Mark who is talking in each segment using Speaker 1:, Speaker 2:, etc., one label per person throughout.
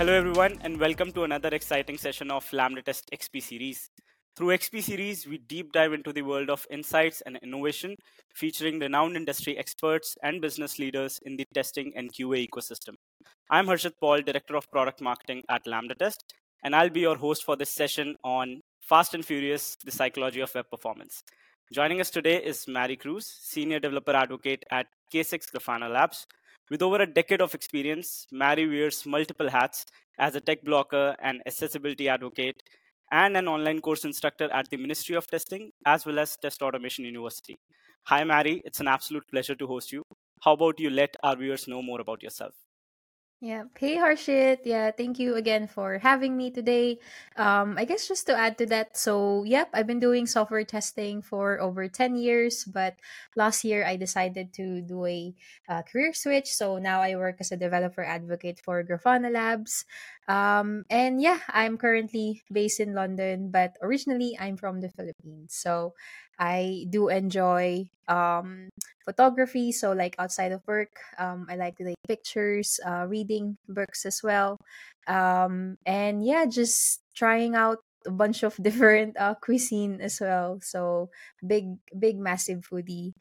Speaker 1: Hello, everyone, and welcome to another exciting session of Lambda Test XP series. Through XP series, we deep dive into the world of insights and innovation, featuring renowned industry experts and business leaders in the testing and QA ecosystem. I'm Harshit Paul, Director of Product Marketing at Lambda Test, and I'll be your host for this session on Fast and Furious, the psychology of web performance. Joining us today is Mary Cruz, Senior Developer Advocate at K6 Grafana Labs. With over a decade of experience, Mary wears multiple hats as a tech blocker, an accessibility advocate, and an online course instructor at the Ministry of Testing, as well as Test Automation University. Hi, Mary. It's an absolute pleasure to host you. How about you let our viewers know more about yourself?
Speaker 2: Yeah. Hey, Harshit. Yeah, thank you again for having me today. Um, I guess just to add to that, so yep, I've been doing software testing for over 10 years, but last year I decided to do a uh, career switch. So now I work as a developer advocate for Grafana Labs. Um, and yeah, I'm currently based in London, but originally I'm from the Philippines. So I do enjoy um, photography. So, like outside of work, um, I like to take pictures, uh, reading books as well. Um, and yeah, just trying out a bunch of different uh, cuisine as well. So, big, big, massive foodie.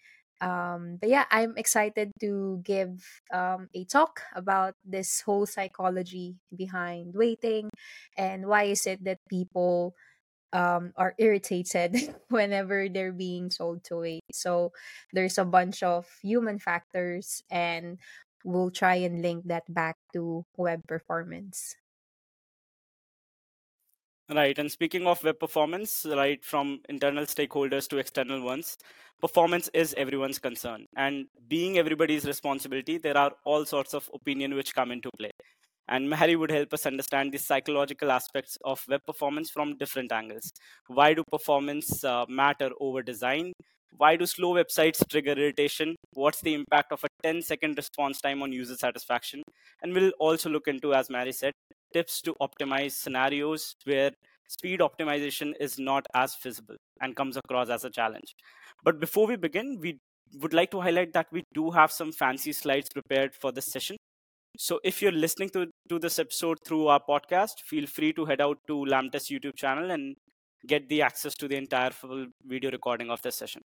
Speaker 2: Um, but yeah, I'm excited to give um, a talk about this whole psychology behind waiting and why is it that people um, are irritated whenever they're being sold to wait. So there's a bunch of human factors, and we'll try and link that back to web performance.
Speaker 1: Right. And speaking of web performance, right, from internal stakeholders to external ones, performance is everyone's concern. And being everybody's responsibility, there are all sorts of opinion which come into play. And Mary would help us understand the psychological aspects of web performance from different angles. Why do performance uh, matter over design? Why do slow websites trigger irritation? What's the impact of a 10 second response time on user satisfaction? And we'll also look into, as Mary said, tips to optimize scenarios where speed optimization is not as feasible and comes across as a challenge. But before we begin, we would like to highlight that we do have some fancy slides prepared for this session. So if you're listening to, to this episode through our podcast, feel free to head out to Lambda's YouTube channel and get the access to the entire full video recording of this session.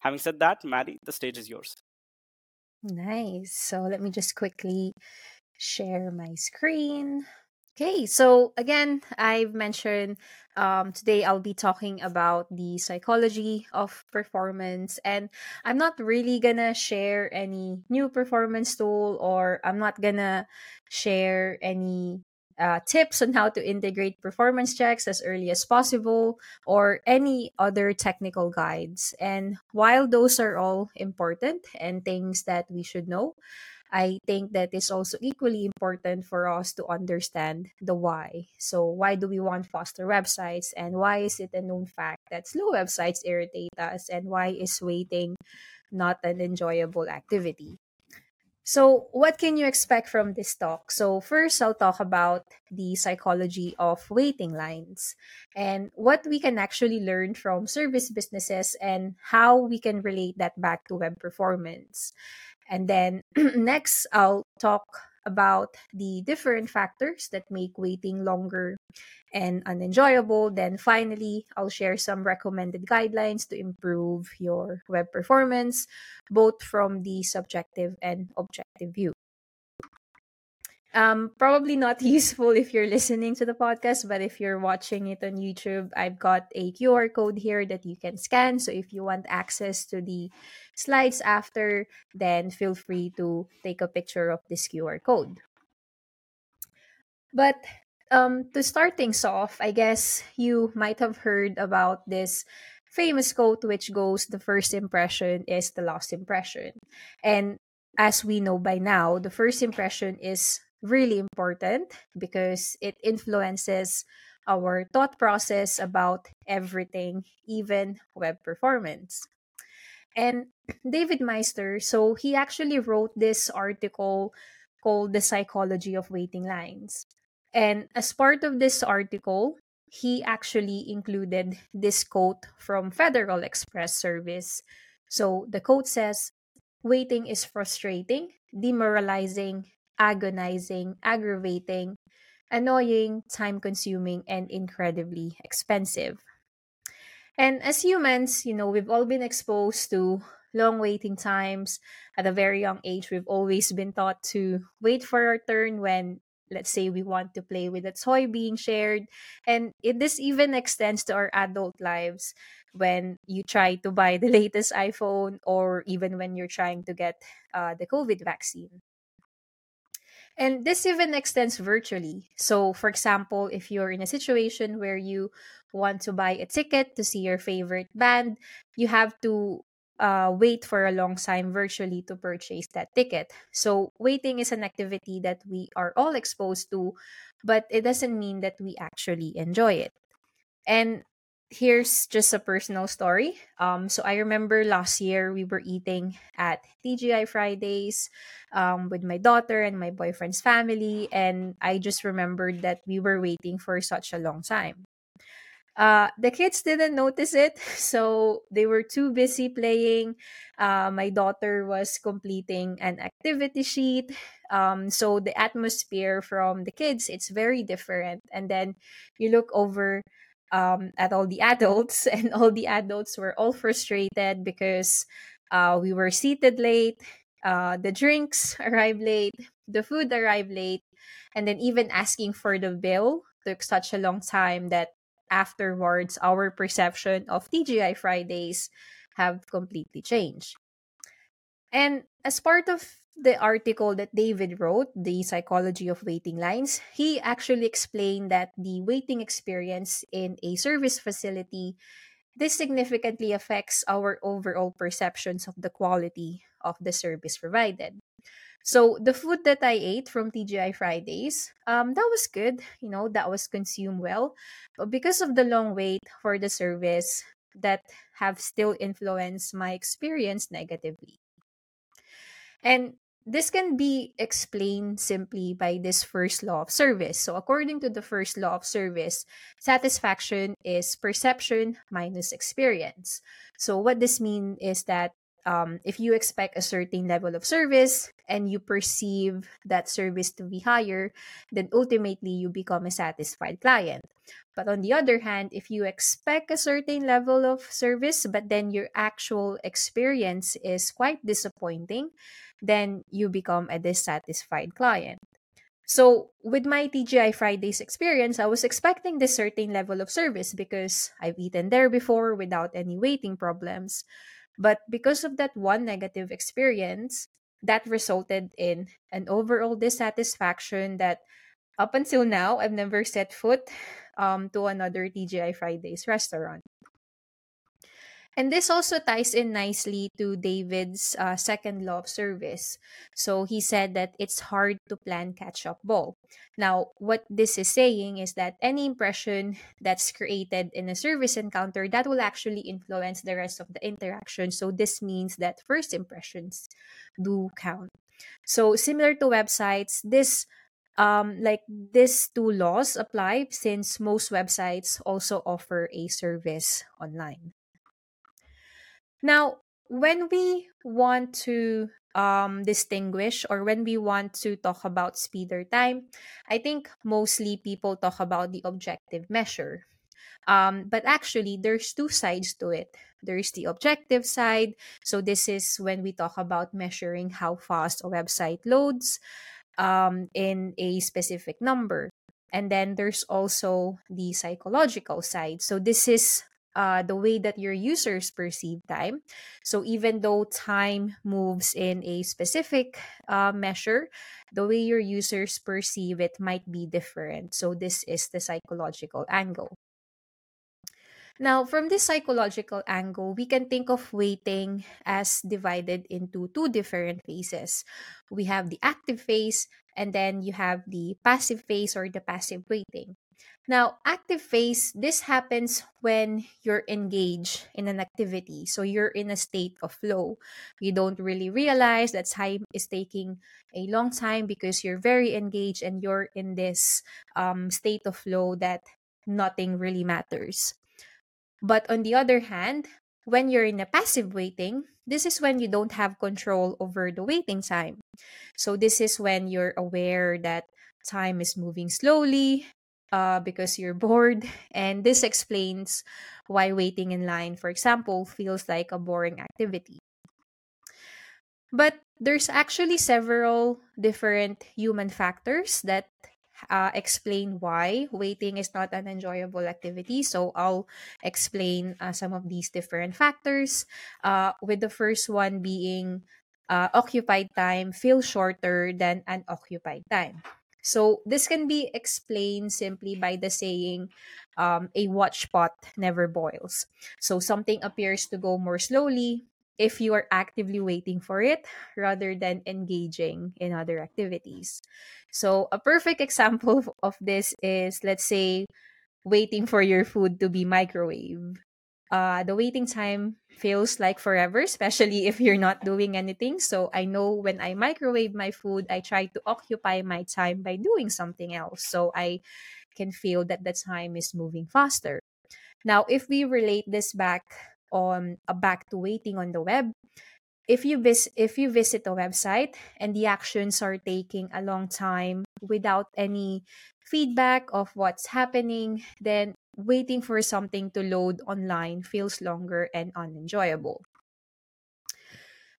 Speaker 1: Having said that, Mary, the stage is yours.
Speaker 2: Nice. So let me just quickly share my screen. Okay, so again, I've mentioned um, today I'll be talking about the psychology of performance, and I'm not really gonna share any new performance tool, or I'm not gonna share any uh, tips on how to integrate performance checks as early as possible, or any other technical guides. And while those are all important and things that we should know, I think that is also equally important for us to understand the why. So, why do we want faster websites? And why is it a known fact that slow websites irritate us? And why is waiting not an enjoyable activity? So, what can you expect from this talk? So, first, I'll talk about the psychology of waiting lines and what we can actually learn from service businesses and how we can relate that back to web performance. And then next, I'll talk about the different factors that make waiting longer and unenjoyable. Then finally, I'll share some recommended guidelines to improve your web performance, both from the subjective and objective view. Um, probably not useful if you're listening to the podcast, but if you're watching it on YouTube, I've got a QR code here that you can scan. So if you want access to the slides after, then feel free to take a picture of this QR code. But um, to start things off, I guess you might have heard about this famous quote, which goes, The first impression is the last impression. And as we know by now, the first impression is really important because it influences our thought process about everything, even web performance. And David Maister, so he actually wrote this article called The Psychology of Waiting Lines. And as part of this article, he actually included this quote from Federal Express Service. So the quote says, Waiting is frustrating, demoralizing, agonizing, aggravating, annoying, time consuming, and incredibly expensive. And as humans, you know, we've all been exposed to long waiting times. At a very young age, we've always been taught to wait for our turn when, let's say, we want to play with a toy being shared. And it, this even extends to our adult lives when you try to buy the latest iPhone or even when you're trying to get uh, the COVID vaccine. And this even extends virtually. So, for example, if you're in a situation where you want to buy a ticket to see your favorite band, you have to uh, wait for a long time virtually to purchase that ticket. So, waiting is an activity that we are all exposed to, but it doesn't mean that we actually enjoy it. And here's just a personal story. Um, so I remember last year we were eating at TGI Fridays um, with my daughter and my boyfriend's family, and I just remembered that we were waiting for such a long time. Uh, the kids didn't notice it, so they were too busy playing. Uh, my daughter was completing an activity sheet. Um, so the atmosphere from the kids, it's very different. And then you look over um, at all the adults, and all the adults were all frustrated because uh, we were seated late, uh, the drinks arrived late, the food arrived late, and then even asking for the bill took such a long time that afterwards our perception of TGI Fridays have completely changed. And as part of the article that David wrote, The Psychology of Waiting Lines, he actually explained that the waiting experience in a service facility this significantly affects our overall perceptions of the quality of the service provided. So the food that I ate from TGI Fridays, um, that was good. You know, that was consumed well, but because of the long wait for the service, that have still influenced my experience negatively. And this can be explained simply by this first law of service. So, according to the first law of service, satisfaction is perception minus experience. So, what this means is that um, if you expect a certain level of service and you perceive that service to be higher, then ultimately you become a satisfied client. But on the other hand, if you expect a certain level of service, but then your actual experience is quite disappointing, then you become a dissatisfied client. So, with my TGI Fridays experience, I was expecting this certain level of service because I've eaten there before without any waiting problems. But because of that one negative experience, that resulted in an overall dissatisfaction that up until now, I've never set foot um, to another TGI Fridays restaurant. And this also ties in nicely to David's uh, second law of service. So he said that it's hard to plan catch up ball. Now, what this is saying is that any impression that's created in a service encounter that will actually influence the rest of the interaction. So this means that first impressions do count. So similar to websites, this um like these two laws apply since most websites also offer a service online now, when we want to um, distinguish or when we want to talk about speed or time, I think mostly people talk about the objective measure. Um, but actually, there's two sides to it. There's the objective side. So, this is when we talk about measuring how fast a website loads um, in a specific number. And then there's also the psychological side. So, this is uh, the way that your users perceive time. So even though time moves in a specific uh, measure, the way your users perceive it might be different. So this is the psychological angle. Now, from this psychological angle, we can think of waiting as divided into two different phases. We have the active phase, and then you have the passive phase or the passive waiting. Now, active phase, this happens when you're engaged in an activity. So you're in a state of flow. You don't really realize that time is taking a long time because you're very engaged and you're in this um, state of flow that nothing really matters. But on the other hand, when you're in a passive waiting, this is when you don't have control over the waiting time. So, this is when you're aware that time is moving slowly uh, because you're bored. And this explains why waiting in line, for example, feels like a boring activity. But there's actually several different human factors that uh, explain why waiting is not an enjoyable activity. So I'll explain uh, some of these different factors. Uh, with the first one being uh, occupied time feels shorter than unoccupied time. So this can be explained simply by the saying, um, "A watch pot never boils." So something appears to go more slowly if you are actively waiting for it rather than engaging in other activities. So, a perfect example of, this is let's say waiting for your food to be microwave. Uh, the waiting time feels like forever, especially if you're not doing anything. So, I know when I microwave my food, I try to occupy my time by doing something else. So, I can feel that the time is moving faster. Now, if we relate this back on uh, back to waiting on the web if you vis- if you visit a website and the actions are taking a long time without any feedback of what's happening then waiting for something to load online feels longer and unenjoyable.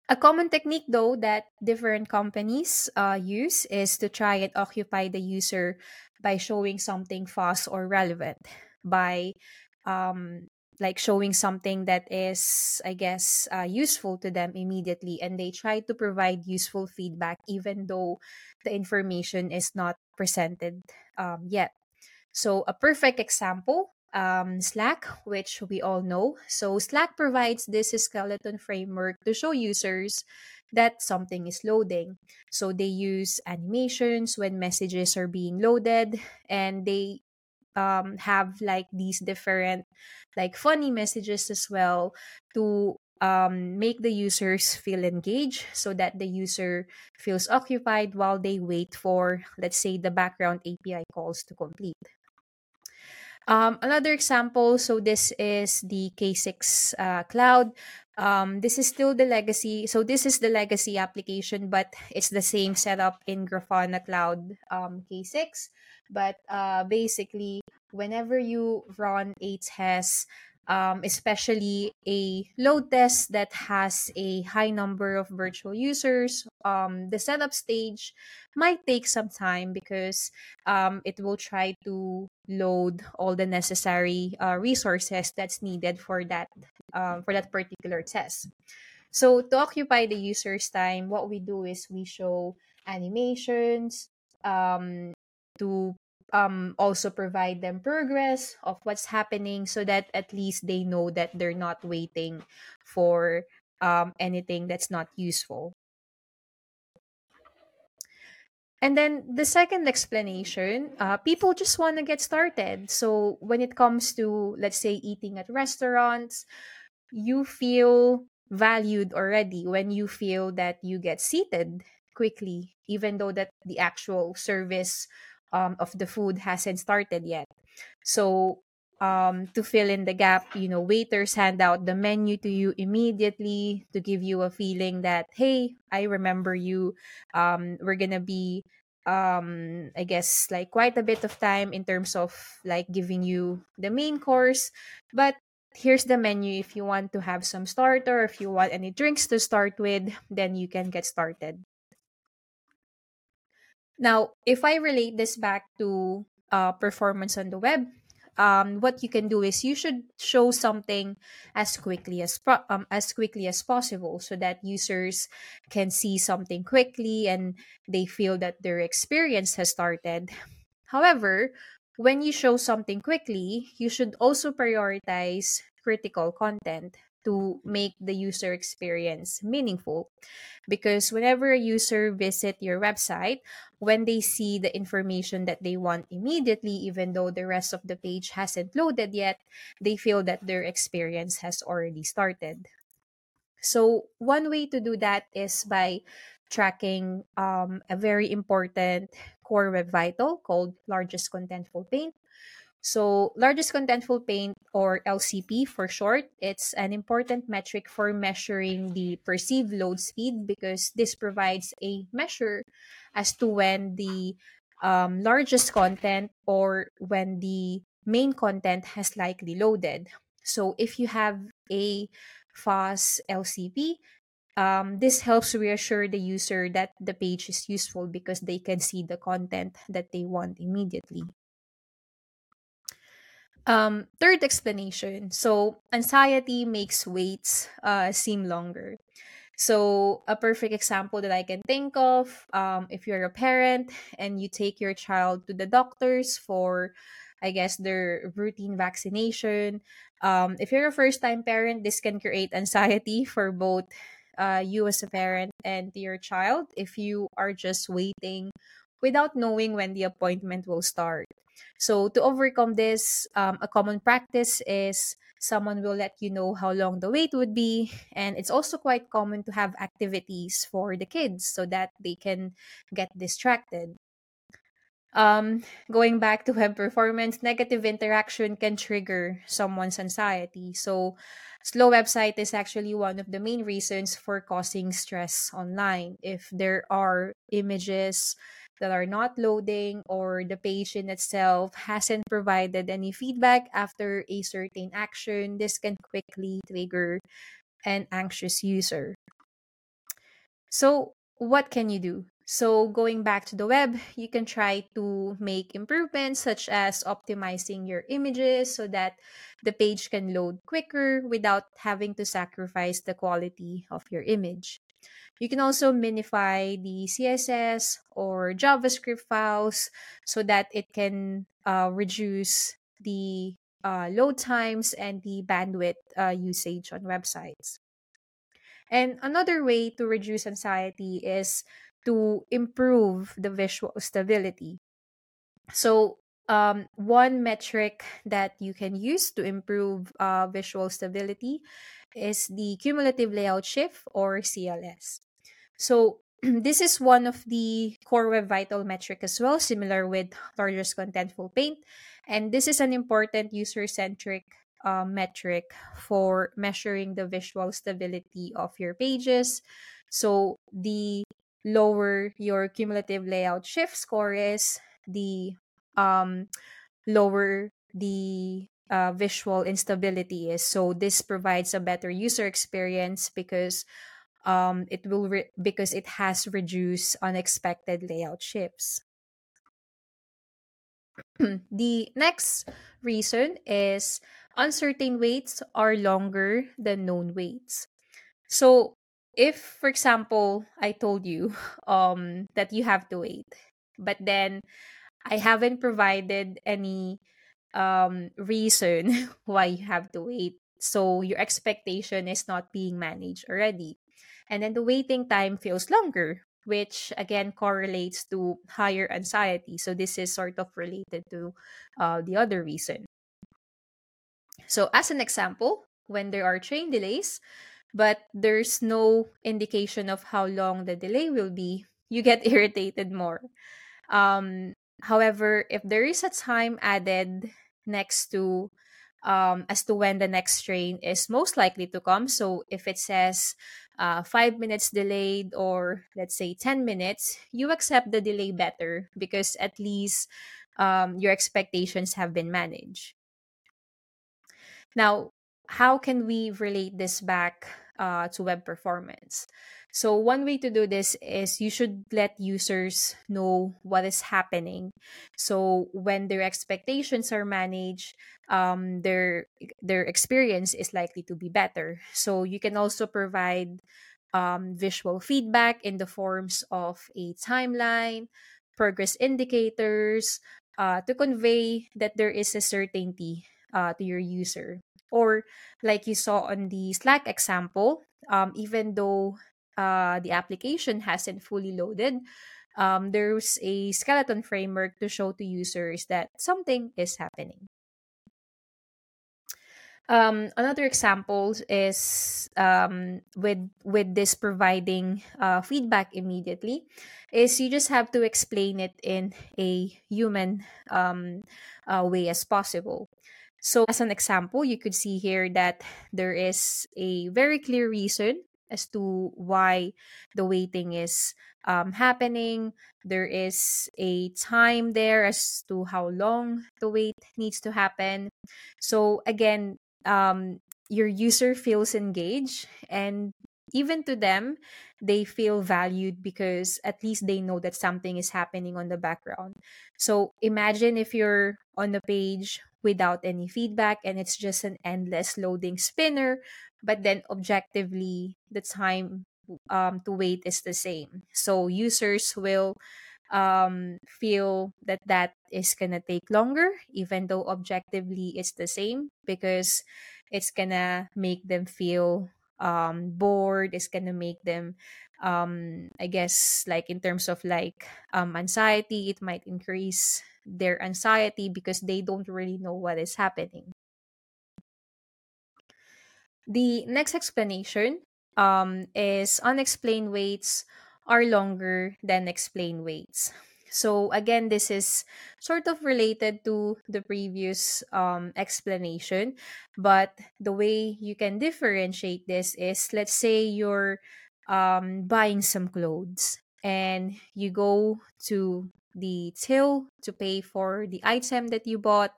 Speaker 2: A common technique though that different companies uh, use is to try and occupy the user by showing something fast or relevant by um, like showing something that is i guess uh, useful to them immediately and they try to provide useful feedback even though the information is not presented um, yet so a perfect example um, slack which we all know. So slack provides this skeleton framework to show users that something is loading. So they use animations when messages are being loaded and they um, have like these different like funny messages as well to um, make the users feel engaged so that the user feels occupied while they wait for let's say the background api calls to complete um, another example so this is the k6 uh, cloud. Um, this is still the legacy so this is the legacy application but it's the same setup in grafana cloud um, k6 but uh, basically, whenever you run a test, um, especially a load test that has a high number of virtual users, um, the setup stage might take some time because um, it will try to load all the necessary uh, resources that's needed for that um, for that particular test. So to occupy the user's time, what we do is we show animations, um, to um, also provide them progress of what's happening so that at least they know that they're not waiting for um, anything that's not useful. And then the second explanation, uh, people just want to get started. So when it comes to, let's say, eating at restaurants, you feel valued already when you feel that you get seated quickly, even though that the actual service um, of the food hasn't started yet. So um, to fill in the gap, you know, waiters hand out the menu to you immediately to give you a feeling that, hey, I remember you. Um, we're gonna be, um, I guess, like quite a bit of time in terms of like giving you the main course, but here's the menu. If you want to have some starter if you want any drinks to start with then you can get started. Now, if I relate this back to uh, performance on the web, um, what you can do is you should show something as quickly as pro- um, as quickly as possible so that users can see something quickly and they feel that their experience has started. However, when you show something quickly, you should also prioritize critical content to make the user experience meaningful. Because whenever a user visit your website when they see the information that they want immediately even though the rest of the page hasn't loaded yet they feel that their experience has already started. So one way to do that is by tracking um, a very important core web vital called largest contentful paint So, largest contentful paint or LCP for short, it's an important metric for measuring the perceived load speed because this provides a measure as to when the um, largest content or when the main content has likely loaded. So, if you have a fast LCP, um, this helps reassure the user that the page is useful because they can see the content that they want immediately. Um, third explanation. So, anxiety makes waits uh, seem longer. So, a perfect example that I can think of um, if you're a parent and you take your child to the doctors for, I guess, their routine vaccination. Um, if you're a first time parent, this can create anxiety for both uh, you as a parent and your child if you are just waiting without knowing when the appointment will start. So, to overcome this, um, a common practice is someone will let you know how long the wait would be. And it's also quite common to have activities for the kids so that they can get distracted. Um, going back to web performance, negative interaction can trigger someone's anxiety. So, slow website is actually one of the main reasons for causing stress online. If there are images, that are not loading or the patient itself hasn't provided any feedback after a certain action, this can quickly trigger an anxious user. So, what can you do? So, going back to the web, you can try to make improvements such as optimizing your images so that the page can load quicker without having to sacrifice the quality of your image. You can also minify the CSS or JavaScript files so that it can uh, reduce the uh, load times and the bandwidth uh, usage on websites. And another way to reduce anxiety is to improve the visual stability. So, um, one metric that you can use to improve uh, visual stability is the cumulative layout shift or CLS. So this is one of the core web vital metric as well, similar with largest contentful paint. And this is an important user-centric uh, metric for measuring the visual stability of your pages. So the lower your cumulative layout shift score is, the um, lower the uh, visual instability is. So this provides a better user experience because um, it will re- because it has reduced unexpected layout shifts. the next reason is uncertain waits are longer than known waits. So if for example I told you um that you have to wait, but then I haven't provided any um reason why you have to wait. So your expectation is not being managed already. And then the waiting time feels longer, which again correlates to higher anxiety. So this is sort of related to uh, the other reason. So, as an example, when there are train delays, but there's no indication of how long the delay will be, you get irritated more. Um, however, if there is a time added next to um, as to when the next train is most likely to come. So if it says uh, five minutes delayed or let's say 10 minutes, you accept the delay better because at least um, your expectations have been managed. Now, how can we relate this back uh, to web performance? So, one way to do this is you should let users know what is happening. So, when their expectations are managed, um, their their experience is likely to be better. So, you can also provide um, visual feedback in the forms of a timeline, progress indicators, uh, to convey that there is a certainty uh, to your user. Or, like you saw on the Slack example, um, even though uh, the application hasn't fully loaded, um, there's a skeleton framework to show to users that something is happening. um, another example is um, with with this providing uh, feedback immediately is you just have to explain it in a human um, uh, way as possible so as an example you could see here that there is a very clear reason as to why the waiting is um, happening. There is a time there as to how long the wait needs to happen. So again um, your user feels engaged and even to them they feel valued because at least they know that something is happening on the background. So imagine if you're on a page without any feedback and it's just an endless loading spinner but then objectively the time um, to wait is the same so users will um, feel that that is gonna take longer, even though objectively it's the same, because it's gonna make them feel um, bored. It's gonna make them, um, I guess, like in terms of like um, anxiety, it might increase their anxiety because they don't really know what is happening. The next explanation um, is unexplained waits are longer than explained waits. So again, this is sort of related to the previous um, explanation, but the way you can differentiate this is let's say you're um, buying some clothes and you go to the till to pay for the item that you bought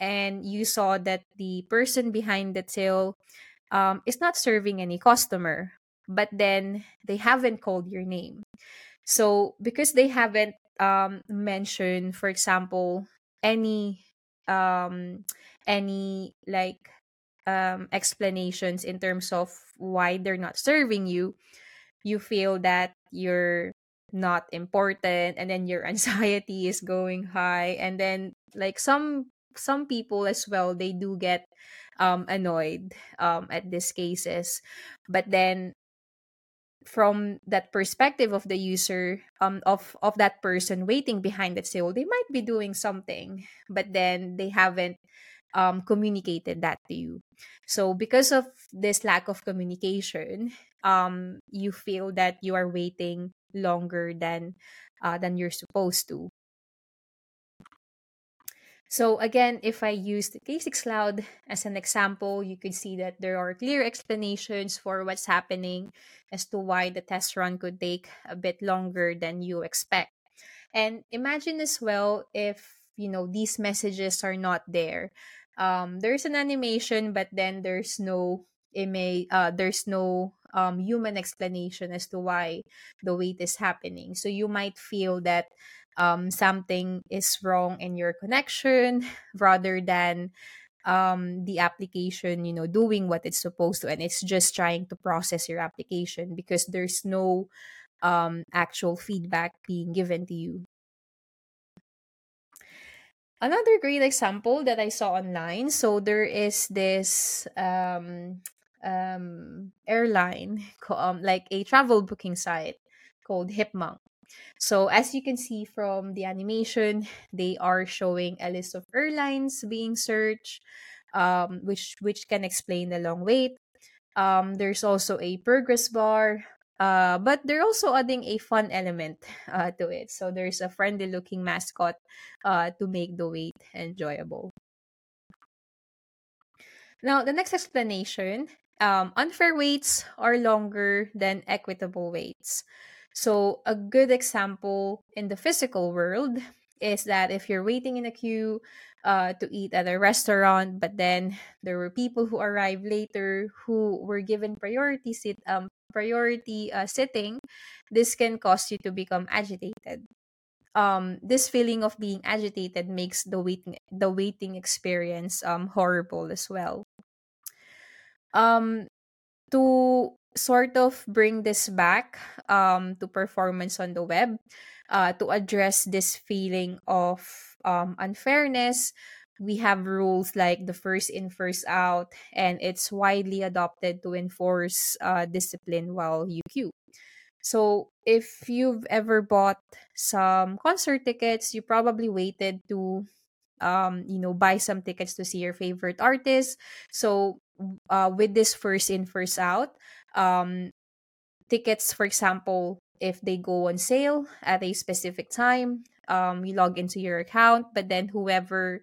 Speaker 2: and you saw that the person behind the till um, is not serving any customer but then they haven't called your name. So because they haven't um, mentioned for example any um, any like um, explanations in terms of why they're not serving you you feel that you're not important and then your anxiety is going high and then like some some people as well they do get um annoyed um at these cases. But then from that perspective of the user um of of that person waiting behind the till they might be doing something but then they haven't um communicated that to you. So because of this lack of communication um you feel that you are waiting longer than uh, than you're supposed to so again, if I used the K6 Cloud as an example, you could see that there are clear explanations for what's happening as to why the test run could take a bit longer than you expect. And imagine as well if, you know, these messages are not there. Um, there's an animation, but then there's no image, uh, there's no um, human explanation as to why the wait is happening. So you might feel that um, something is wrong in your connection rather than um, the application, you know, doing what it's supposed to. And it's just trying to process your application because there's no um, actual feedback being given to you. Another great example that I saw online. So there is this um, um, airline, um, like a travel booking site called Hipmunk. So as you can see from the animation, they are showing a list of airlines being searched, um, which which can explain the long wait. Um, there's also a progress bar, uh, but they're also adding a fun element uh, to it. So there's a friendly looking mascot uh, to make the wait enjoyable. Now, the next explanation um, unfair waits are longer than equitable waits. So, a good example in the physical world is that if you're waiting in a queue uh, to eat at a restaurant, but then there were people who arrived later who were given priority sit um priority uh, sitting, this can cause you to become agitated. Um, this feeling of being agitated makes the waiting the waiting experience um horrible as well. Um, to sort of bring this back um, to performance on the web uh, to address this feeling of um, unfairness we have rules like the first in first out and it's widely adopted to enforce uh, discipline while you queue so if you've ever bought some concert tickets you probably waited to um, you know, buy some tickets to see your favorite artist. So, uh, with this first in, first out, um, tickets, for example, if they go on sale at a specific time, um, you log into your account, but then whoever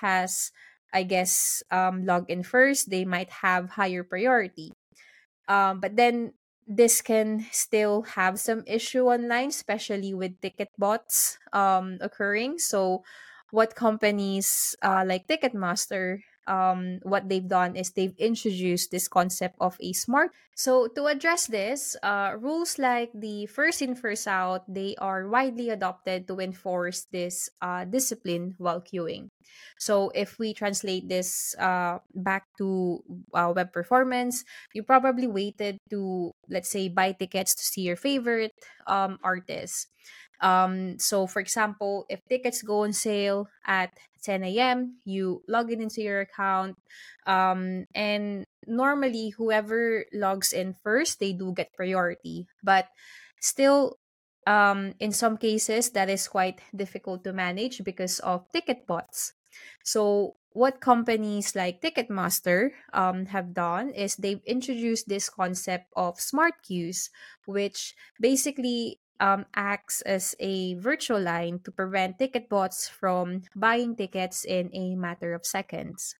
Speaker 2: has, I guess, um, log in first, they might have higher priority. Um, but then this can still have some issue online, especially with ticket bots um, occurring. So, what companies uh, like Ticketmaster um, what they've done is they've introduced this concept of a smart. So to address this, uh, rules like the first in first out they are widely adopted to enforce this uh, discipline while queuing. So if we translate this uh, back to uh, web performance, you probably waited to let's say buy tickets to see your favorite um, artist. Um, so, for example, if tickets go on sale at 10 a.m., you log in into your account, um, and normally whoever logs in first, they do get priority. But still, um, in some cases, that is quite difficult to manage because of ticket bots. So, what companies like Ticketmaster um, have done is they've introduced this concept of smart queues, which basically um, acts as a virtual line to prevent ticket bots from buying tickets in a matter of seconds.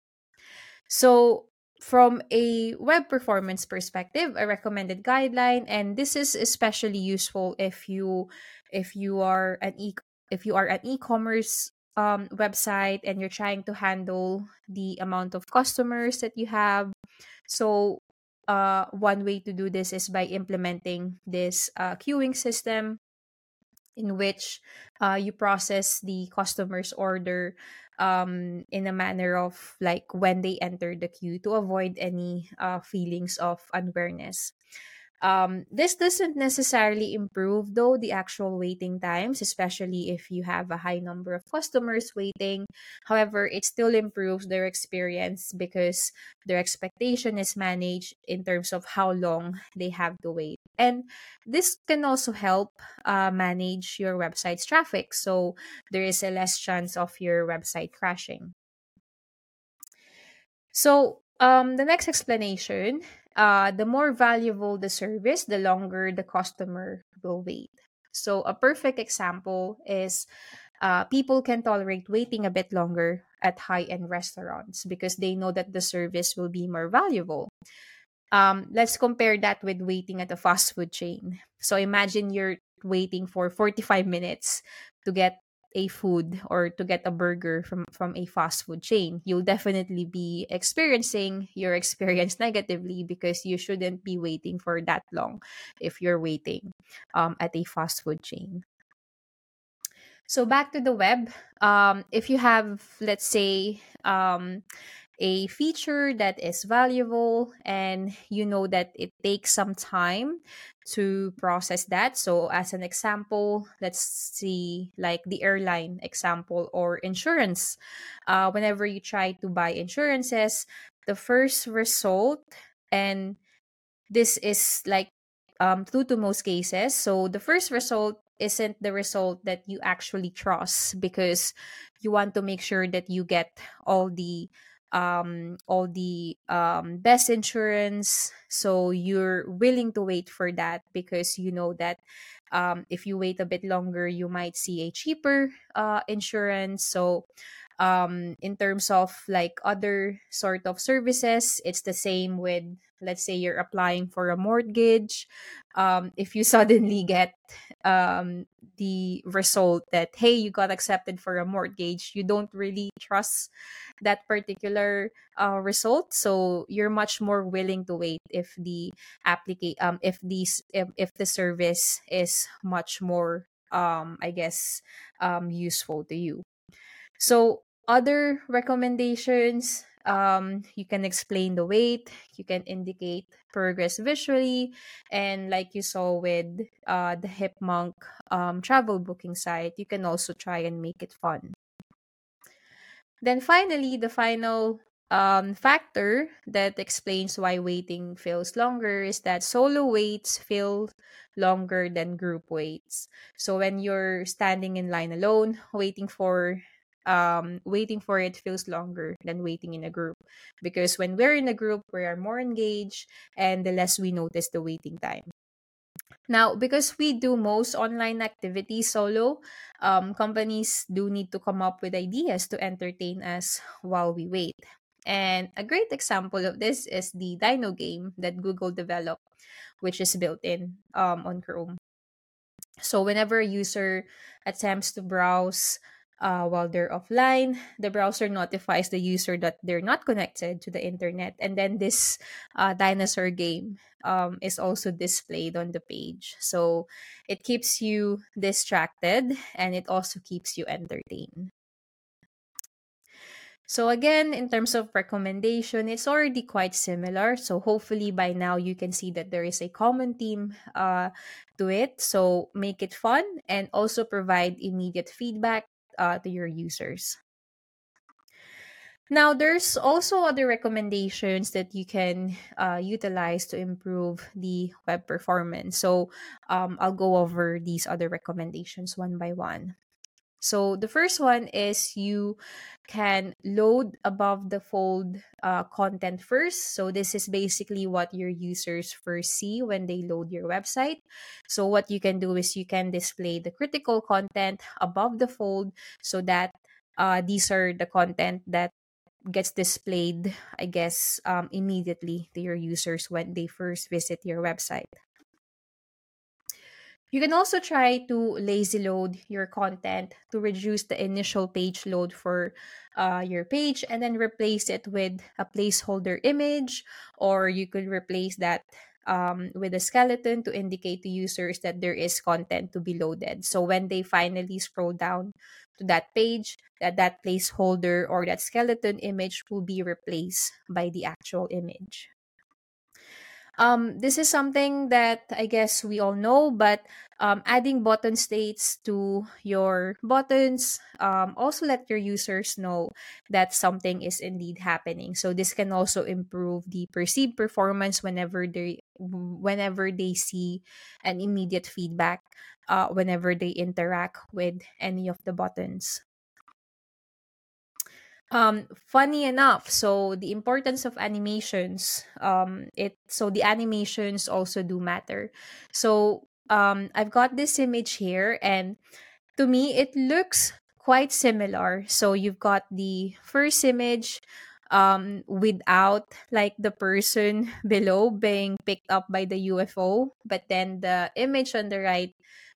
Speaker 2: So, from a web performance perspective, a recommended guideline, and this is especially useful if you if you are an e if you are an e-commerce um, website and you're trying to handle the amount of customers that you have. So uh, one way to do this is by implementing this uh, queuing system in which uh, you process the customer's order um, in a manner of like when they enter the queue to avoid any uh, feelings of unfairness. Um, this doesn't necessarily improve though the actual waiting times, especially if you have a high number of customers waiting. However, it still improves their experience because their expectation is managed in terms of how long they have to wait. And this can also help uh, manage your website's traffic, so there is a less chance of your website crashing. So, um, the next explanation uh, the more valuable the service, the longer the customer will wait. So, a perfect example is uh, people can tolerate waiting a bit longer at high end restaurants because they know that the service will be more valuable. Um, let's compare that with waiting at a fast food chain. So, imagine you're waiting for 45 minutes to get a food or to get a burger from from a fast food chain you'll definitely be experiencing your experience negatively because you shouldn't be waiting for that long if you're waiting um, at a fast food chain. So back to the web. Um, if you have let's say um, a feature that is valuable and you know that it takes some time to process that. So, as an example, let's see like the airline example or insurance. Uh, whenever you try to buy insurances, the first result, and this is like um, true to most cases. So, the first result isn't the result that you actually trust because you want to make sure that you get all the um all the um best insurance so you're willing to wait for that because you know that um if you wait a bit longer you might see a cheaper uh insurance. So um in terms of like other sort of services it's the same with let's say you're applying for a mortgage. Um if you suddenly get um the result that hey you got accepted for a mortgage you don't really trust that particular uh, result so you're much more willing to wait if the applicate um if these if, if the service is much more um i guess um useful to you. So other recommendations um, you can explain the wait you can indicate progress visually and like you saw with uh, the hipmunk um, travel booking site you can also try and make it fun. Then finally the final um, factor that explains why waiting feels longer is that solo waits feel longer than group waits. So when you're standing in line alone waiting for um, waiting for it feels longer than waiting in a group. Because when we're in a group we are more engaged and the less we notice the waiting time. Now because we do most online activities solo um, companies do need to come up with ideas to entertain us while we wait. And a great example of this is the dino game that google developed which is built in um, on chrome. So whenever a user attempts to browse uh, while they're offline, the browser notifies the user that they're not connected to the internet, and then this uh, dinosaur game um, is also displayed on the page. So it keeps you distracted and it also keeps you entertained. So again, in terms of recommendation, it's already quite similar. So hopefully by now you can see that there is a common theme uh, to it. So make it fun and also provide immediate feedback uh, to your users. Now, there's also other recommendations that you can uh, utilize to improve the web performance. So um, I'll go over these other recommendations one by one. So the first one is you can load above the fold uh, content first. So this is basically what your users first see when they load your website. So what you can do is you can display the critical content above the fold so that uh, these are the content that gets displayed, I guess, um, immediately to your users when they first visit your website. You can also try to lazy load your content to reduce the initial page load for uh, your page and then replace it with a placeholder image, or you could replace that um, with a skeleton to indicate to users that there is content to be loaded. So when they finally scroll down to that page, that that placeholder or that skeleton image will be replaced by the actual image. Um, this is something that I guess we all know, but um, adding button states to your buttons um, also let your users know that something is indeed happening. So this can also improve the perceived performance whenever they whenever they see an immediate feedback uh, whenever they interact with any of the buttons um funny enough so the importance of animations um it so the animations also do matter. So um i've got this image here and to me it looks quite similar. So you've got the first image um without like the person below being picked up by the UFO but then the image on the right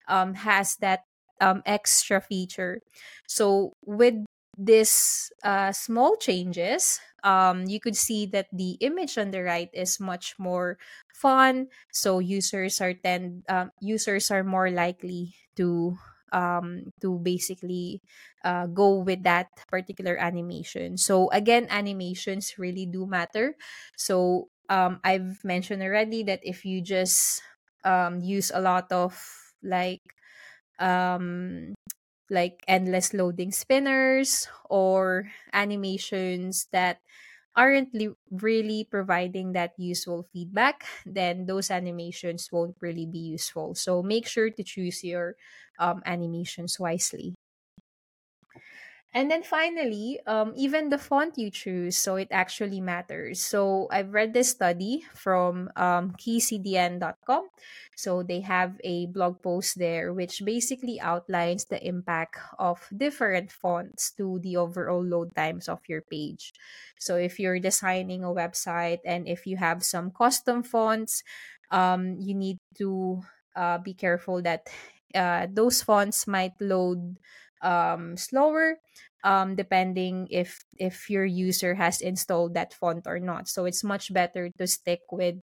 Speaker 2: um has that um extra feature. So with this uh, small changes, um, you could see that the image on the right is much more fun. So users are tend um, users are more likely to um, to basically uh, go with that particular animation. So again, animations really do matter. So um, I've mentioned already that if you just um, use a lot of like um like endless loading spinners or animations that aren't li- really providing that useful feedback, then those animations won't really be useful. So make sure to choose your um, animations wisely. And then finally, um, even the font you choose, so it actually matters. So I've read this study from um, keycdn.com. So they have a blog post there which basically outlines the impact of different fonts to the overall load times of your page. So if you're designing a website and if you have some custom fonts, um, you need to uh, be careful that uh, those fonts might load um, slower um, depending if if your user has installed that font or not. So it's much better to stick with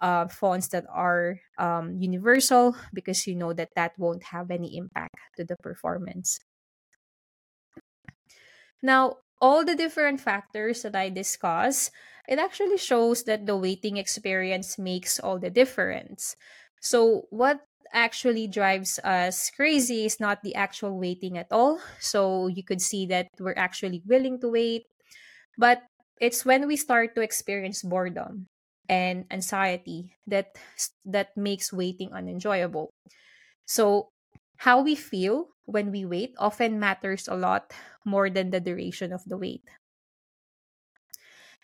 Speaker 2: uh, fonts that are um, universal because you know that that won't have any impact to the performance. Now, all the different factors that I discuss, it actually shows that the waiting experience makes all the difference. So, what actually drives us crazy is not the actual waiting at all. So you could see that we're actually willing to wait. But it's when we start to experience boredom and anxiety that that makes waiting unenjoyable. So how we feel when we wait often matters a lot more than the duration of the wait.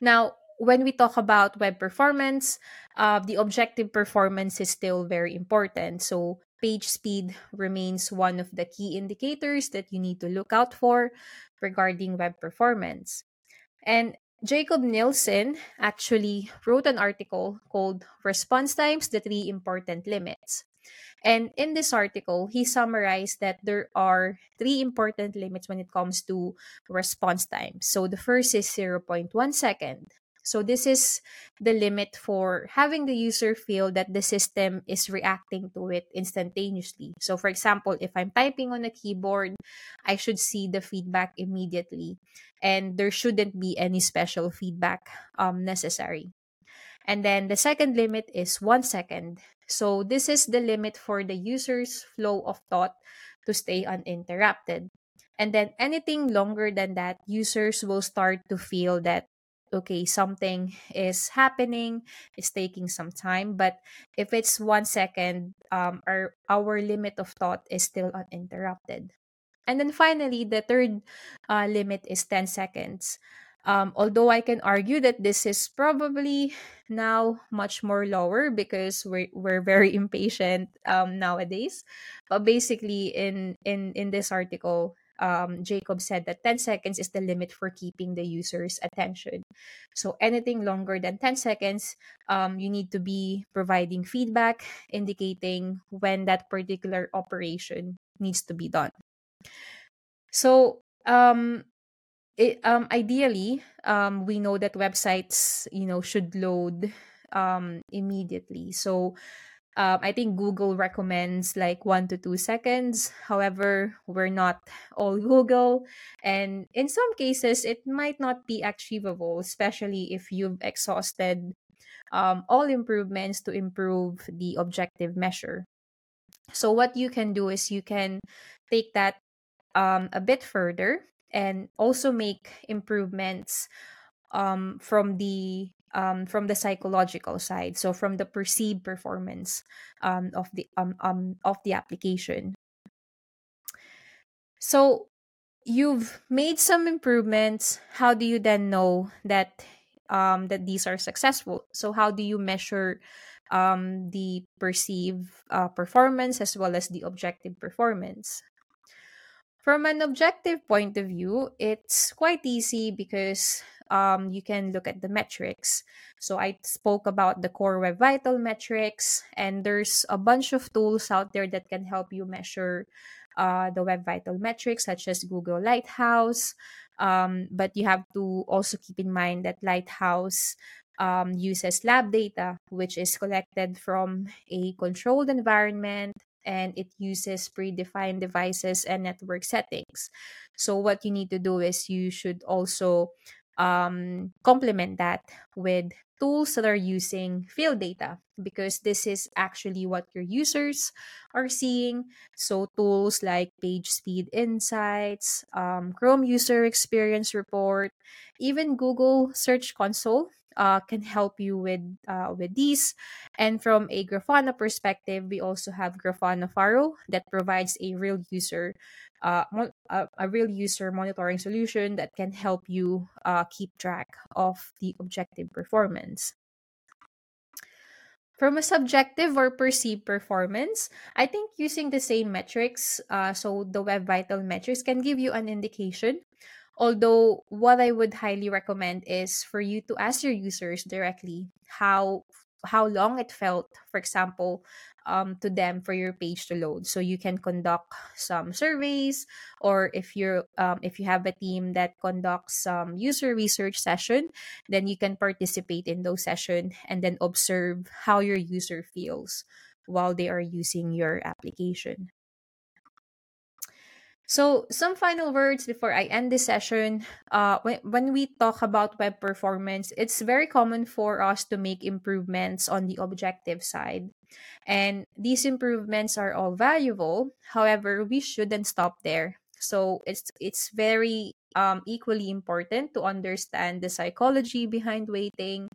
Speaker 2: Now, when we talk about web performance, uh, the objective performance is still very important. So, page speed remains one of the key indicators that you need to look out for regarding web performance. And Jakob Nielsen actually wrote an article called Response Times The Three Important Limits. And in this article, he summarized that there are three important limits when it comes to response time. So the first is 0.1 second. So this is the limit for having the user feel that the system is reacting to it instantaneously. So for example, if I'm typing on a keyboard, I should see the feedback immediately and there shouldn't be any special feedback um, necessary. And then the second limit is one second. So this is the limit for the user's flow of thought to stay uninterrupted. And then anything longer than that, users will start to feel that, okay, something is happening, it's taking some time. But if it's one second, um, our, our limit of thought is still uninterrupted. And then finally, the third uh, limit is 10 seconds. Um, although I can argue that this is probably now much more lower because we're, we're very impatient um, nowadays. But basically, in, in, in this article, um, Jakob said that 10 seconds is the limit for keeping the user's attention. So anything longer than 10 seconds, um, you need to be providing feedback indicating when that particular operation needs to be done. So um, it, um, ideally, um, we know that websites, you know, should load um, immediately. So um, I think Google recommends like one to two seconds. However, we're not all Google. And in some cases, it might not be achievable, especially if you've exhausted um, all improvements to improve the objective measure. So, what you can do is you can take that um, a bit further and also make improvements um, from the um, from the psychological side so from the perceived performance um, of the um, um, of the application. So you've made some improvements. How do you then know that um, that these are successful? So how do you measure um, the perceived uh, performance as well as the objective performance? From an objective point of view, it's quite easy because um, you can look at the metrics. So I spoke about the core web vital metrics, and there's a bunch of tools out there that can help you measure uh, the web vital metrics, such as Google Lighthouse. Um, but you have to also keep in mind that Lighthouse um, uses lab data, which is collected from a controlled environment and it uses predefined devices and network settings. So, what you need to do is you should also um, complement that with tools that are using field data because this is actually what your users are seeing. So, tools like Page Speed Insights, um, Chrome User Experience Report, even Google Search Console uh, can help you with uh, with these. And from a Grafana perspective, we also have Grafana Faro that provides a real user uh, a, a real user monitoring solution that can help you uh, keep track of the objective performance. From a subjective or perceived performance, I think using the same metrics, uh, so the Web Vital metrics, can give you an indication Although, what I would highly recommend is for you to ask your users directly how how long it felt, for example, um, to them for your page to load. So you can conduct some surveys, or if you're um, if you have a team that conducts some user research session, then you can participate in those session and then observe how your user feels while they are using your application. So, some final words before I end this session. Uh, when, when we talk about web performance, it's very common for us to make improvements on the objective side. And these improvements are all valuable. However, we shouldn't stop there. So, it's it's very um, equally important to understand the psychology behind waiting,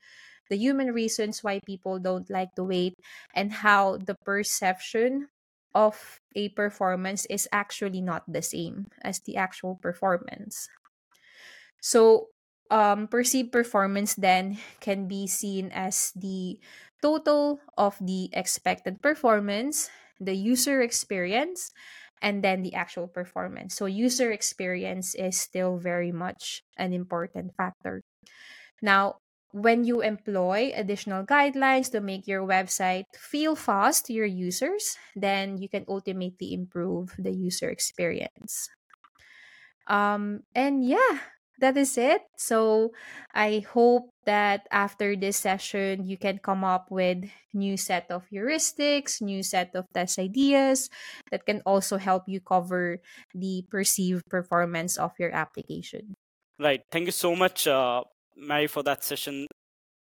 Speaker 2: the human reasons why people don't like to wait, and how the perception of a performance is actually not the same as the actual performance. So, um, perceived performance then can be seen as the total of the expected performance, the user experience, and then the actual performance. So, user experience is still very much an important factor. Now, when you employ additional guidelines to make your website feel fast to your users, then you can ultimately improve the user experience. Um, and yeah, that is it. So I hope that after this session, you can come up with new set of heuristics, new set of test ideas that can also help you cover the perceived performance of your application.
Speaker 1: Right. Thank you so much, uh, Mary, for that session.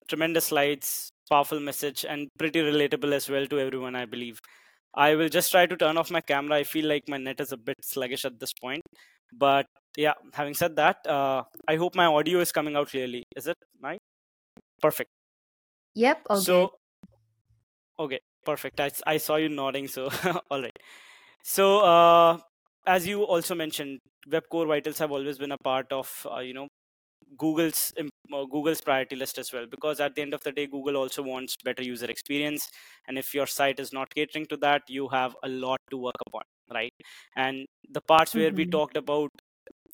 Speaker 1: Tremendous slides, powerful message, and pretty relatable as well to everyone, I believe. I will just try to turn off my camera. I feel like my net is a bit sluggish at this point. But yeah, having said that, uh, I hope my audio is coming out clearly. Is it, Mike? Perfect.
Speaker 2: Yep. Okay.
Speaker 1: So, okay, perfect. I, I saw you nodding. So, all right. So, uh, as you also mentioned, Web Core Vitals have always been a part of, uh, you know, Google's uh, Google's priority list as well because at the end of the day Google also wants better user experience and if your site is not catering to that you have a lot to work upon right and the parts where we
Speaker 2: Mhm.
Speaker 1: talked about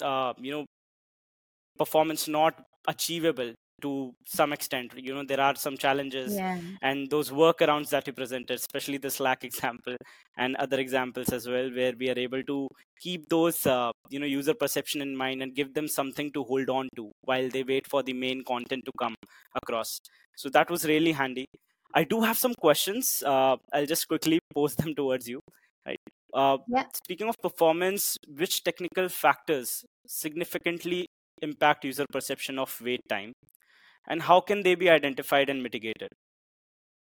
Speaker 1: uh, you know performance not achievable to some extent you know there are some challenges
Speaker 2: Yeah.
Speaker 1: and those workarounds that you presented especially the slack example and other examples as well where we are able to keep those uh, you know user perception in mind and give them something to hold on to while they wait for the main content to come across. So that was really handy. I do have some questions. Uh, i'll just quickly post them towards you right? Uh,
Speaker 2: Yeah.
Speaker 1: speaking of performance which technical factors significantly impact user perception of wait time and how can they be identified and mitigated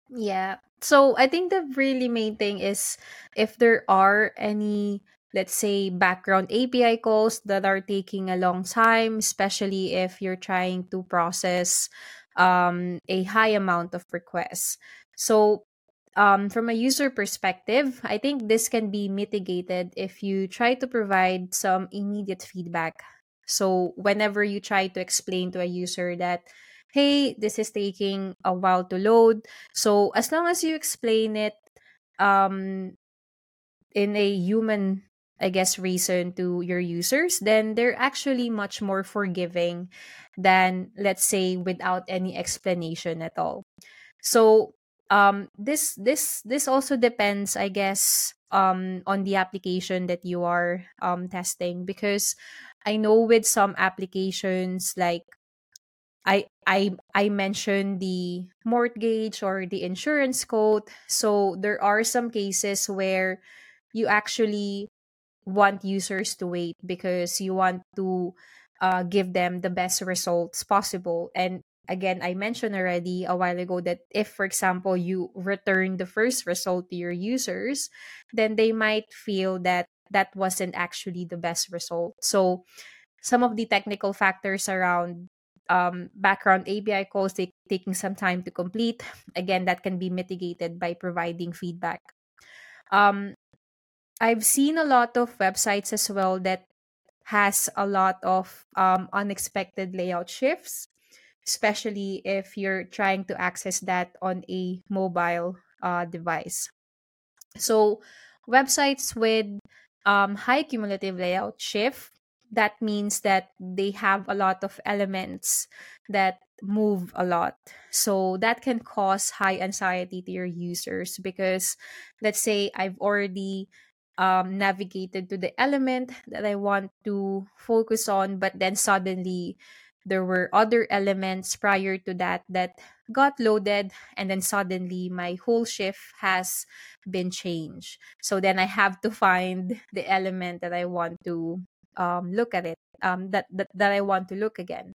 Speaker 2: Yeah. So I think the really main thing is if there are any, let's say, background API calls that are taking a long time, especially if you're trying to process um, a high amount of requests. So um, from a user perspective, I think this can be mitigated if you try to provide some immediate feedback. So whenever you try to explain to a user that, hey, this is taking a while to load, so as long as you explain it um, in a human, I guess, reason to your users, then they're actually much more forgiving than, let's say, without any explanation at all. So um, this this this also depends, I guess, um, on the application that you are um, testing because I know with some applications like I I I mentioned the mortgage or the insurance quote. So there are some cases where you actually want users to wait because you want to uh, give them the best results possible. And again, I mentioned already a while ago that if, for example, you return the first result to your users, then they might feel that that wasn't actually the best result. So some of the technical factors around um, background API calls taking some time to complete. Again, that can be mitigated by providing feedback. Um, I've seen a lot of websites as well that has a lot of um, unexpected layout shifts, especially if you're trying to access that on a mobile uh, device. So, websites with um, high cumulative layout shift, that means that they have a lot of elements that move a lot. So, that can cause high anxiety to your users because, let's say, I've already um, navigated to the element that I want to focus on, but then suddenly there were other elements prior to that that got loaded and then suddenly my whole shift has been changed so then i have to find the element that i want to um, look at it um, that, that that i want to look again.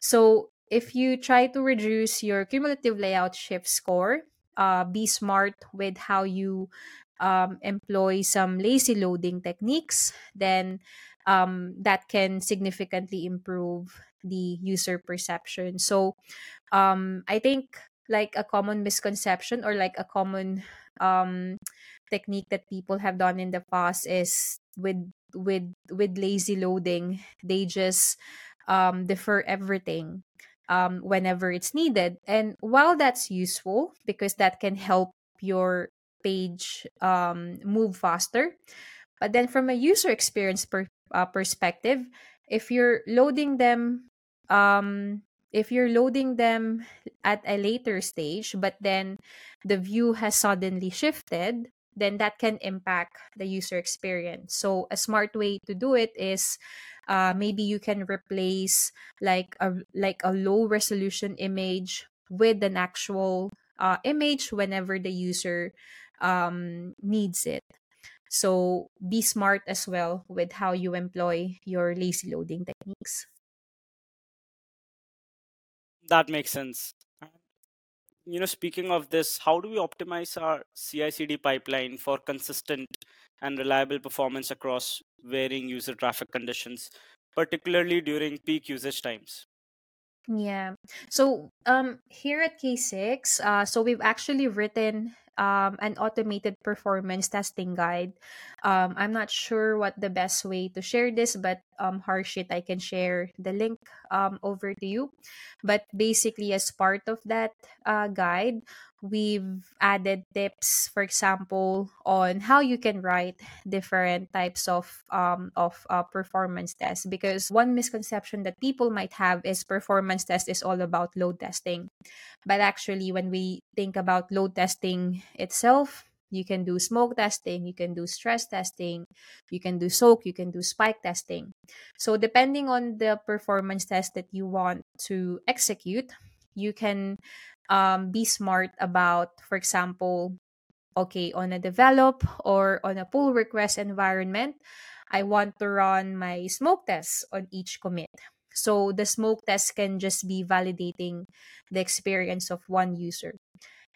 Speaker 2: So if you try to reduce your cumulative layout shift score uh, be smart with how you um, employ some lazy loading techniques then um, that can significantly improve the user perception. So um i think like a common misconception or like a common um technique that people have done in the past is with with with lazy loading they just um, defer everything um, whenever it's needed. And while that's useful because that can help your page um, move faster but then from a user experience per, uh, perspective if you're loading them um, if you're loading them at a later stage but then the view has suddenly shifted then that can impact the user experience. So a smart way to do it is uh, maybe you can replace like a like a low resolution image with an actual uh, image whenever the user um, needs it. So be smart as well with how you employ your lazy loading techniques.
Speaker 1: That makes sense you know speaking of this how do we optimize our ci/cd pipeline for consistent and reliable performance across varying user traffic conditions particularly during peak usage times
Speaker 2: yeah so um here at k6 uh so we've actually written um, an automated performance testing guide. Um, I'm not sure what the best way to share this, but um, Harshit, I can share the link um, over to you. But basically, as part of that uh, guide, we've added tips, for example, on how you can write different types of um, of uh, performance tests. Because one misconception that people might have is performance test is all about load testing. But actually, when we think about load testing itself, you can do smoke testing, you can do stress testing, you can do soak, you can do spike testing. So, depending on the performance test that you want to execute, you can um, be smart about, for example, okay, on a develop or on a pull request environment, I want to run my smoke test on each commit. So the smoke test can just be validating the experience of one user.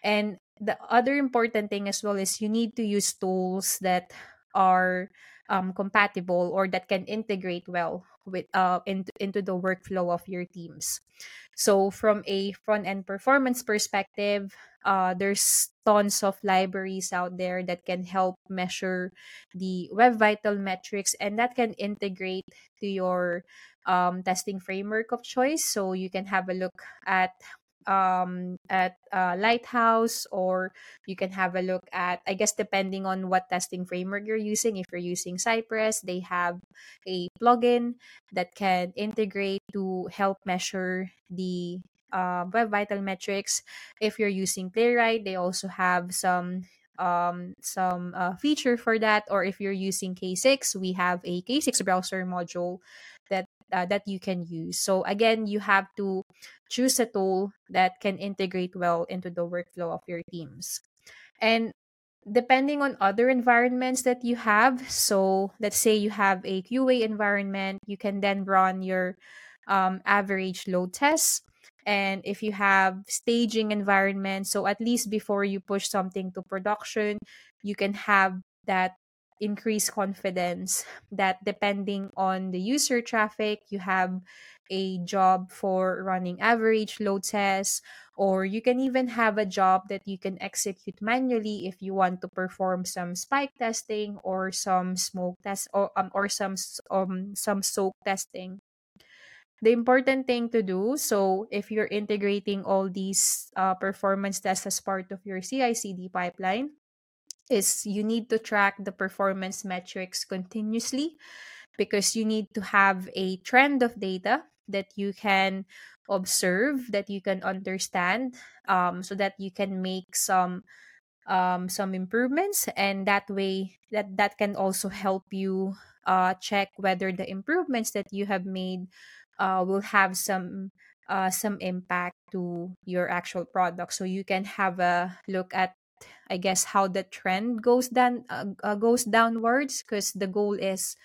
Speaker 2: And the other important thing as well is you need to use tools that are um, compatible or that can integrate well with uh, into, into the workflow of your teams. So from a front end performance perspective, uh, there's tons of libraries out there that can help measure the web vital metrics and that can integrate to your um, testing framework of choice. So you can have a look at um, at uh, Lighthouse, or you can have a look at, I guess, depending on what testing framework you're using. If you're using Cypress, they have a plugin that can integrate to help measure the uh, Web Vital metrics. If you're using Playwright, they also have some um, some uh, feature for that. Or if you're using K6, we have a K6 browser module that uh, that you can use. So again, you have to choose a tool that can integrate well into the workflow of your teams. And depending on other environments that you have, so let's say you have a QA environment, you can then run your um, average load tests. And if you have staging environment, so at least before you push something to production, you can have that increase confidence that depending on the user traffic, you have a job for running average load tests, or you can even have a job that you can execute manually if you want to perform some spike testing or some smoke test or um, or some um some soak testing. The important thing to do so if you're integrating all these uh, performance tests as part of your ci-cd pipeline is you need to track the performance metrics continuously because you need to have a trend of data that you can observe that you can understand um, so that you can make some um, some improvements. And that way that that can also help you uh, check whether the improvements that you have made uh, will have some uh, some impact to your actual product. So you can have a look at I guess how the trend goes down uh, uh, goes downwards because the goal is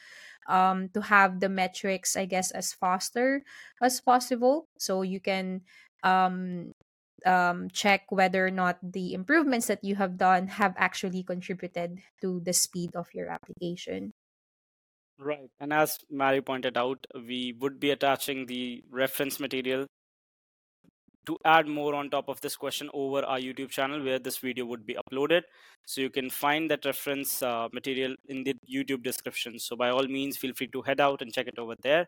Speaker 2: um, to have the metrics I guess as faster as possible so you can um, um, check whether or not the improvements that you have done have actually contributed to the speed of your application.
Speaker 1: Right. And as Mary pointed out, we would be attaching the reference material to add more on top of this question over our YouTube channel where this video would be uploaded. So you can find that reference uh, material in the YouTube description. So by all means, feel free to head out and check it over there.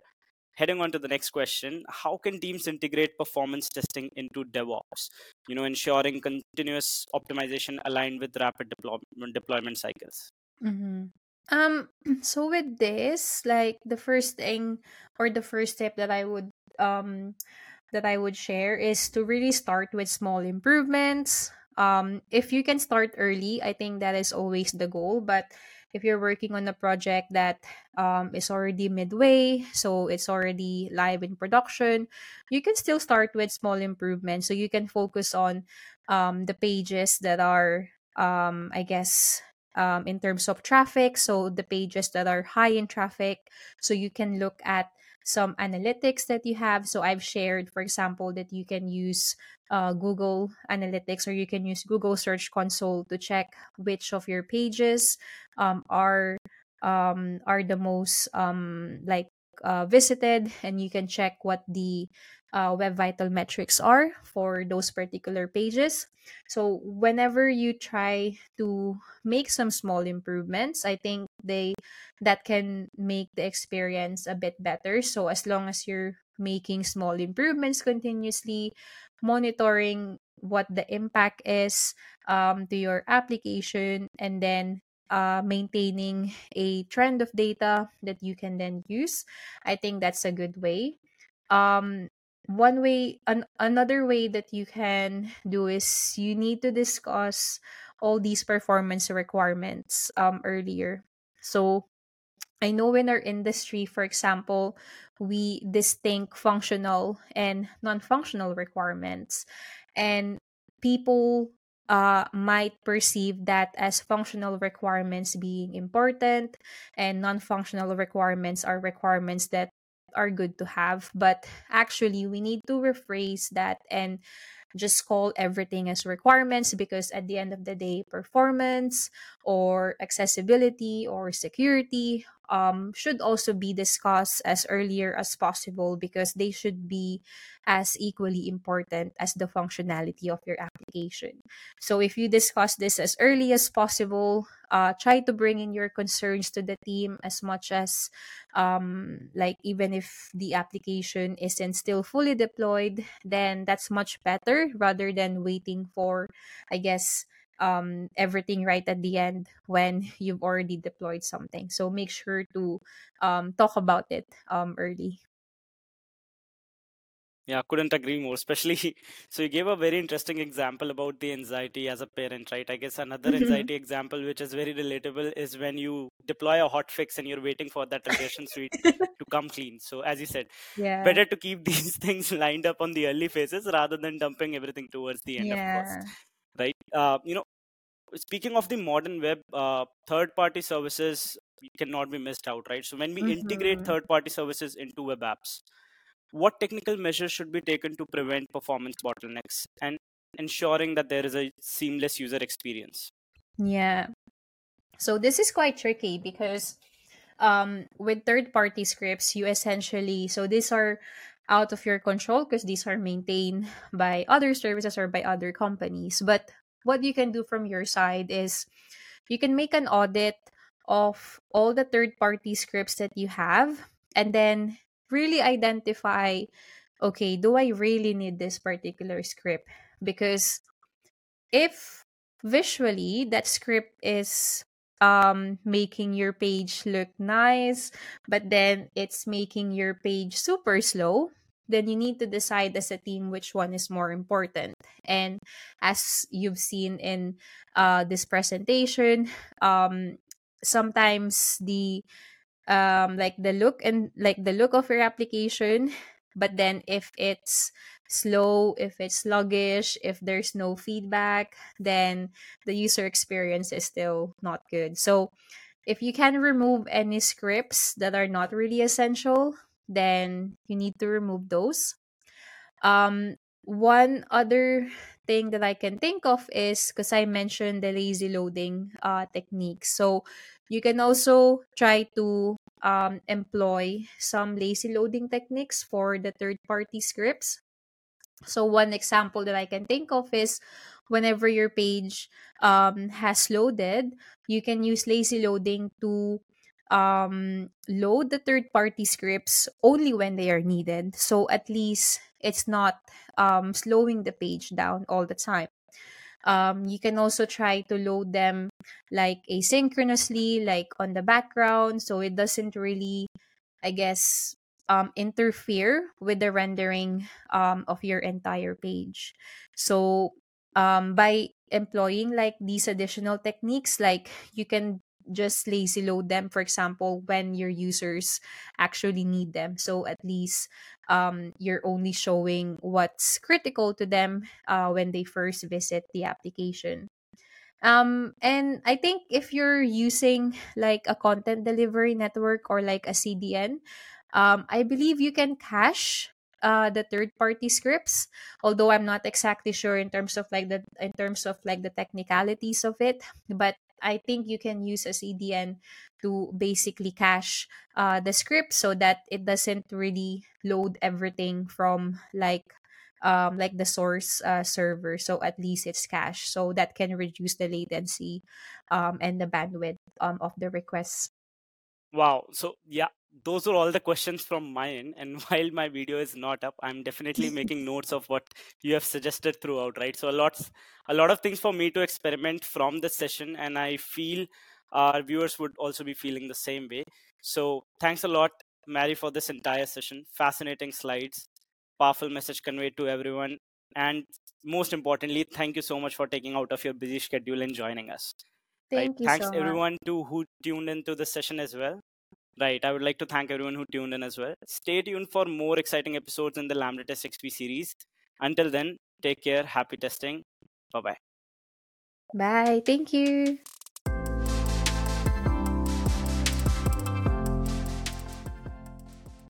Speaker 1: Heading on to the next question, how can teams integrate performance testing into DevOps? You know, ensuring continuous optimization aligned with rapid deployment, deployment cycles.
Speaker 2: Mm-hmm. Um, so with this, like the first thing or the first step that I would um that I would share is to really start with small improvements. Um, if you can start early, I think that is always the goal. But if you're working on a project that um, is already midway, so it's already live in production, you can still start with small improvements. So you can focus on um, the pages that are, um, I guess, um, in terms of traffic. So the pages that are high in traffic. So you can look at some analytics that you have. So I've shared, for example, that you can use uh, Google Analytics or you can use Google Search Console to check which of your pages um, are um, are the most um, like uh, visited, and you can check what the uh, web vital metrics are for those particular pages. So whenever you try to make some small improvements, I think they that can make the experience a bit better. So as long as you're making small improvements continuously, monitoring what the impact is um, to your application, and then uh, maintaining a trend of data that you can then use. I think that's a good way. Um, one way an, another way that you can do is you need to discuss all these performance requirements um earlier so i know in our industry for example we distinct functional and non-functional requirements and people uh, might perceive that as functional requirements being important and non-functional requirements are requirements that are good to have. But actually we need to rephrase that and just call everything as requirements because at the end of the day performance or accessibility or security um, should also be discussed as earlier as possible because they should be as equally important as the functionality of your application. So if you discuss this as early as possible, uh, try to bring in your concerns to the team as much as um, like even if the application isn't still fully deployed, then that's much better rather than waiting for, I guess, um, everything right at the end when you've already deployed something. So make sure to um, talk about it um, early.
Speaker 1: Yeah, couldn't agree more. Especially, so you gave a very interesting example about the anxiety as a parent, right? I guess another
Speaker 2: Mm-hmm.
Speaker 1: anxiety example, which is very relatable, is when you deploy a hot fix and you're waiting for that regression suite to come clean. So, as you said,
Speaker 2: yeah.
Speaker 1: better to keep these things lined up on the early phases rather than dumping everything towards the end, of course, right? Uh, you know, speaking of the modern web, uh, third-party services cannot be missed out, right? So, when we integrate
Speaker 2: Mm-hmm.
Speaker 1: third-party services into web apps what technical measures should be taken to prevent performance bottlenecks and ensuring that there is a seamless user experience
Speaker 2: Yeah. So this is quite tricky because um with third party scripts you essentially so these are out of your control because these are maintained by other services or by other companies but what you can do from your side is you can make an audit of all the third party scripts that you have and then really identify okay do i really need this particular script? Because if visually that script is um making your page look nice but then it's making your page super slow then you need to decide as a team which one is more important. And as you've seen in uh this presentation um sometimes the um like the look and like the look of your application but then if it's slow if it's sluggish if there's no feedback then the user experience is still not good. So if you can remove any scripts that are not really essential then you need to remove those. Um one other thing that i can think of is because i mentioned the lazy loading uh technique. So you can also try to um, employ some lazy loading techniques for the third party scripts So one example that I can think of is whenever your page um, has loaded, you can use lazy loading to um, load the third party scripts only when they are needed. So at least it's not um, slowing the page down all the time. Um, you can also try to load them like asynchronously, like on the background, so it doesn't really, I guess, um, interfere with the rendering um, of your entire page. So um, by employing like these additional techniques, like you can just lazy load them for example when your users actually need them. So at least um, you're only showing what's critical to them uh, when they first visit the application. Um, and I think if you're using like a content delivery network or like a CDN, um, I believe you can cache uh, the third party scripts although i'm not exactly sure in terms of like the in terms of like the technicalities of it. But I think you can use a CDN to basically cache uh, the script so that it doesn't really load everything from like um, like the source uh, server. So at least it's cached. So that can reduce the latency um, and the bandwidth um, of the requests.
Speaker 1: Wow. So yeah, those are all the questions from my end. And while my video is not up, I'm definitely making notes of what you have suggested throughout, right? So a lot, a lot of things for me to experiment from this session, and I feel our viewers would also be feeling the same way. So thanks a lot, Mary, for this entire session. Fascinating slides, powerful message conveyed to everyone, and most importantly, thank you so much for taking out of your busy schedule and joining us.
Speaker 2: Thank
Speaker 1: right?
Speaker 2: you
Speaker 1: Thanks
Speaker 2: so
Speaker 1: everyone to who tuned into the session as well. Right. I would like to thank everyone who tuned in as well. Stay tuned for more exciting episodes in the Lambda Test XP series. Until then, take care. Happy testing. Bye bye.
Speaker 2: Bye. Thank you.